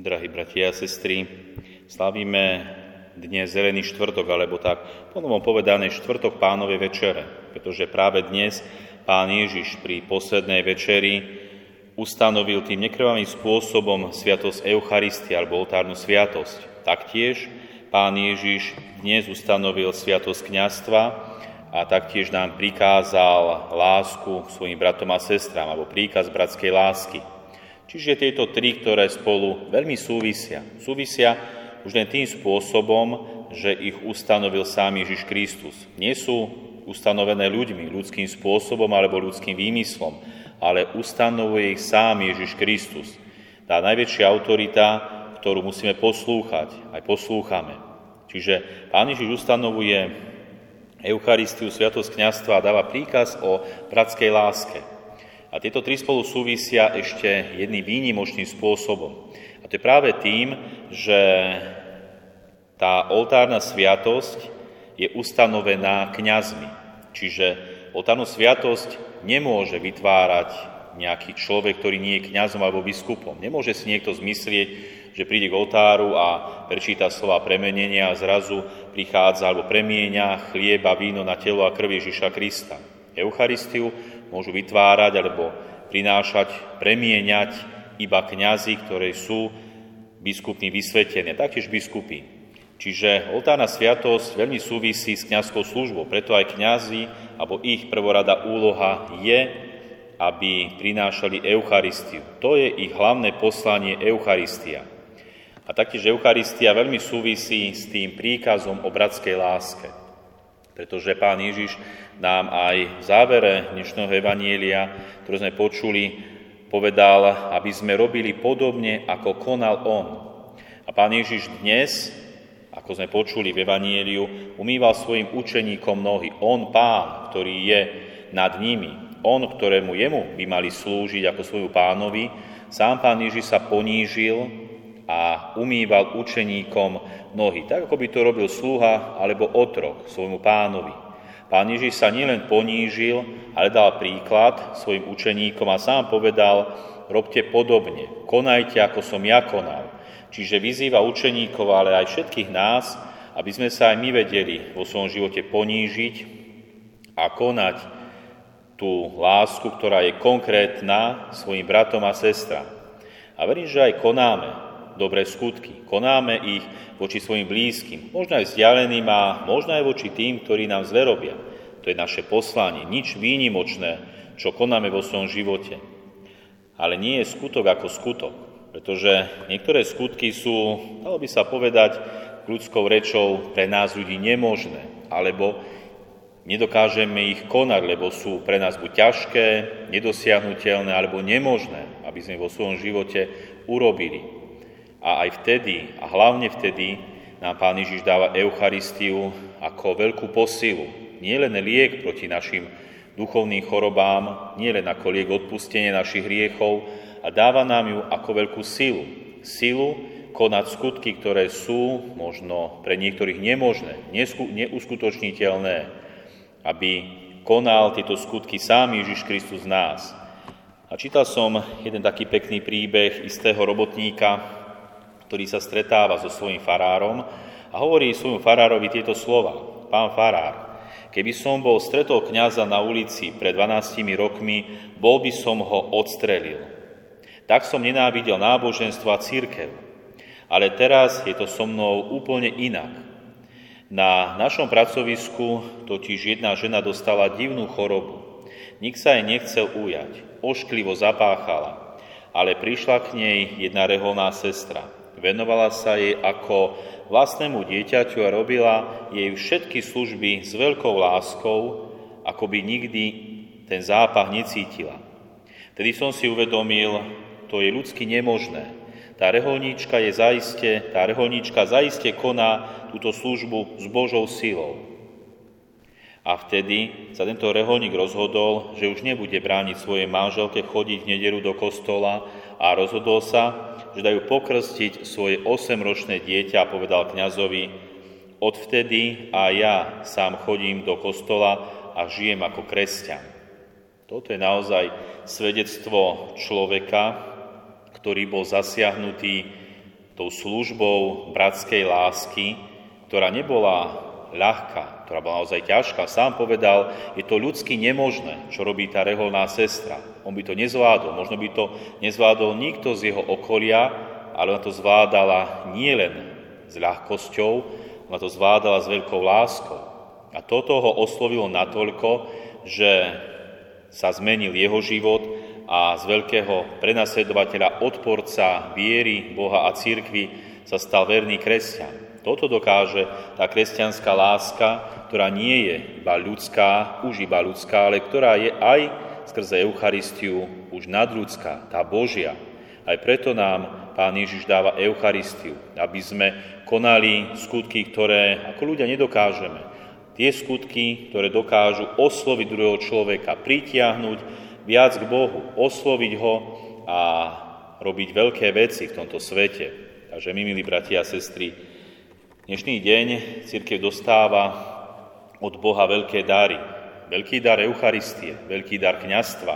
Drahí bratia a sestry, slavíme dnes zelený štvrtok, alebo tak ponovom povedané štvrtok pánovej večere, pretože práve dnes pán Ježiš pri poslednej večeri ustanovil tým nekrvavým spôsobom sviatosť Eucharistie alebo oltárnu sviatosť. Taktiež pán Ježiš dnes ustanovil sviatosť kniastva a taktiež nám prikázal lásku svojim bratom a sestrám, alebo príkaz bratskej lásky. Čiže tieto tri, ktoré spolu veľmi súvisia. Súvisia už len tým spôsobom, že ich ustanovil sám Ježiš Kristus. Nie sú ustanovené ľuďmi, ľudským spôsobom alebo ľudským výmyslom, ale ustanovuje ich sám Ježiš Kristus. Tá najväčšia autorita, ktorú musíme poslúchať, aj poslúchame. Čiže Pán Ježiš ustanovuje Eucharistiu, Sviatosť kniazstva a dáva príkaz o bratskej láske. A tieto tri spolu súvisia ešte jedným výnimočným spôsobom. A to je práve tým, že tá oltárna sviatosť je ustanovená kňazmi. Čiže oltárnu sviatosť nemôže vytvárať nejaký človek, ktorý nie je kňazom alebo biskupom. Nemôže si niekto zmyslieť, že príde k oltáru a prečíta slova premenenia a zrazu prichádza alebo premieňa chlieba, víno na telo a krv Ježiša Krista. Eucharistiu môžu vytvárať alebo prinášať, premieňať iba kňazi, ktoré sú biskupní vysvetení, taktiež biskupy. Čiže oltárna sviatosť veľmi súvisí s kňazskou službou, preto aj kňazi, alebo ich prvorada úloha je, aby prinášali Eucharistiu. To je ich hlavné poslanie Eucharistia. A taktiež Eucharistia veľmi súvisí s tým príkazom o bratskej láske. Pretože pán Ježiš nám aj v závere dnešného Evanielia, ktoré sme počuli, povedal, aby sme robili podobne, ako konal On. A pán Ježiš dnes, ako sme počuli v Evanieliu, umýval svojim učeníkom nohy. On, pán, ktorý je nad nimi, on, ktorému jemu by mali slúžiť ako svoju pánovi, sám pán Ježiš sa ponížil a umýval učeníkom nohy, tak ako by to robil sluha alebo otrok svojmu pánovi. Pán Ježiš sa nielen ponížil, ale dal príklad svojim učeníkom a sám povedal, robte podobne, konajte, ako som ja konal. Čiže vyzýva učeníkov, ale aj všetkých nás, aby sme sa aj my vedeli vo svojom živote ponížiť a konať tú lásku, ktorá je konkrétna svojim bratom a sestram. A verím, že aj konáme dobré skutky. Konáme ich voči svojim blízkym, možno aj vzdialeným a možno aj voči tým, ktorí nám zle. To je naše poslanie, nič výnimočné, čo konáme vo svojom živote. Ale nie je skutok ako skutok, pretože niektoré skutky sú, dalo by sa povedať, ľudskou rečou pre nás ľudí nemožné, alebo nedokážeme ich konať, lebo sú pre nás buď ťažké, nedosiahnutelné alebo nemožné, aby sme vo svojom živote urobili. A aj vtedy, a hlavne vtedy, nám Pán Ježiš dáva Eucharistiu ako veľkú posilu. Nie len liek proti našim duchovným chorobám, nie len ako liek odpustenie našich hriechov, a dáva nám ju ako veľkú silu. Silu konať skutky, ktoré sú možno pre niektorých nemožné, neuskutočniteľné, aby konal tieto skutky sám Ježiš Kristus z nás. A čítal som jeden taký pekný príbeh istého robotníka, ktorý sa stretáva so svojím farárom a hovorí svojmu farárovi tieto slova. Pán farár, keby som bol stretol kňaza na ulici pred 12 rokmi, bol by som ho odstrelil. Tak som nenávidel náboženstvo a církev. Ale teraz je to so mnou úplne inak. Na našom pracovisku totiž jedna žena dostala divnú chorobu. Nik sa jej nechcel ujať, ošklivo zapáchala, ale prišla k nej jedna reholná sestra. Venovala sa jej ako vlastnému dieťaťu a robila jej všetky služby s veľkou láskou, ako by nikdy ten zápach necítila. Tedy som si uvedomil, to je ľudsky nemožné. Tá reholníčka je zaiste, tá reholníčka zaiste koná túto službu s Božou silou. A vtedy sa tento reholník rozhodol, že už nebude brániť svojej manželke chodiť v nedelu do kostola a rozhodol sa, že dajú pokrstiť svoje 8-ročné dieťa a povedal kňazovi, odvtedy a ja sám chodím do kostola a žijem ako kresťan. Toto je naozaj svedectvo človeka, ktorý bol zasiahnutý tou službou bratskej lásky, ktorá nebola ľahká, ktorá bola naozaj ťažká. Sám povedal, je to ľudsky nemožné, čo robí tá reholná sestra. On by to nezvládol, možno by to nezvládol nikto z jeho okolia, ale ona to zvládala nielen s ľahkosťou, ona to zvládala s veľkou láskou. A toto ho oslovilo natoľko, že sa zmenil jeho život a z veľkého prenasledovateľa, odporca viery, Boha a církvy sa stal verný kresťan. Toto dokáže tá kresťanská láska, ktorá nie je iba ľudská, už iba ľudská, ale ktorá je aj skrze Eucharistiu už nadľudská, tá Božia. Aj preto nám Pán Ježiš dáva Eucharistiu, aby sme konali skutky, ktoré ako ľudia nedokážeme. Tie skutky, ktoré dokážu osloviť druhého človeka, pritiahnuť viac k Bohu, osloviť ho a robiť veľké veci v tomto svete. Takže my, milí bratia a sestry, dnešný deň církev dostáva od Boha veľké dary. Veľký dar Eucharistie, veľký dar kňastva,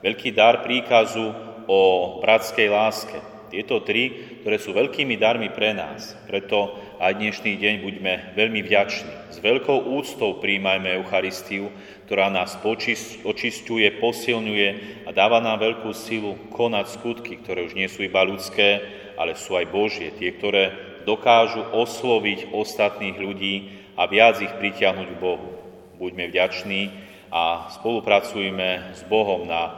veľký dar príkazu o bratskej láske. Tieto tri, ktoré sú veľkými darmi pre nás. Preto aj dnešný deň buďme veľmi vďační. S veľkou úctou príjmajme Eucharistiu, ktorá nás očistuje, posilňuje a dáva nám veľkú silu konať skutky, ktoré už nie sú iba ľudské, ale sú aj Božie, tie, ktoré dokážu osloviť ostatných ľudí a viac ich pritiahnuť k Bohu. Buďme vďační a spolupracujme s Bohom na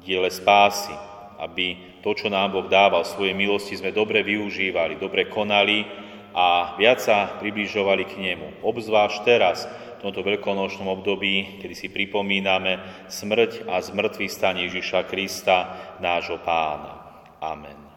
diele spásy, aby to, čo nám Boh dával, svoje milosti sme dobre využívali, dobre konali a viac sa približovali k Nemu. Obzvlášť teraz, v tomto veľkonočnom období, kedy si pripomíname smrť a zmrtvý stanie Ježiša Krista, nášho pána. Amen.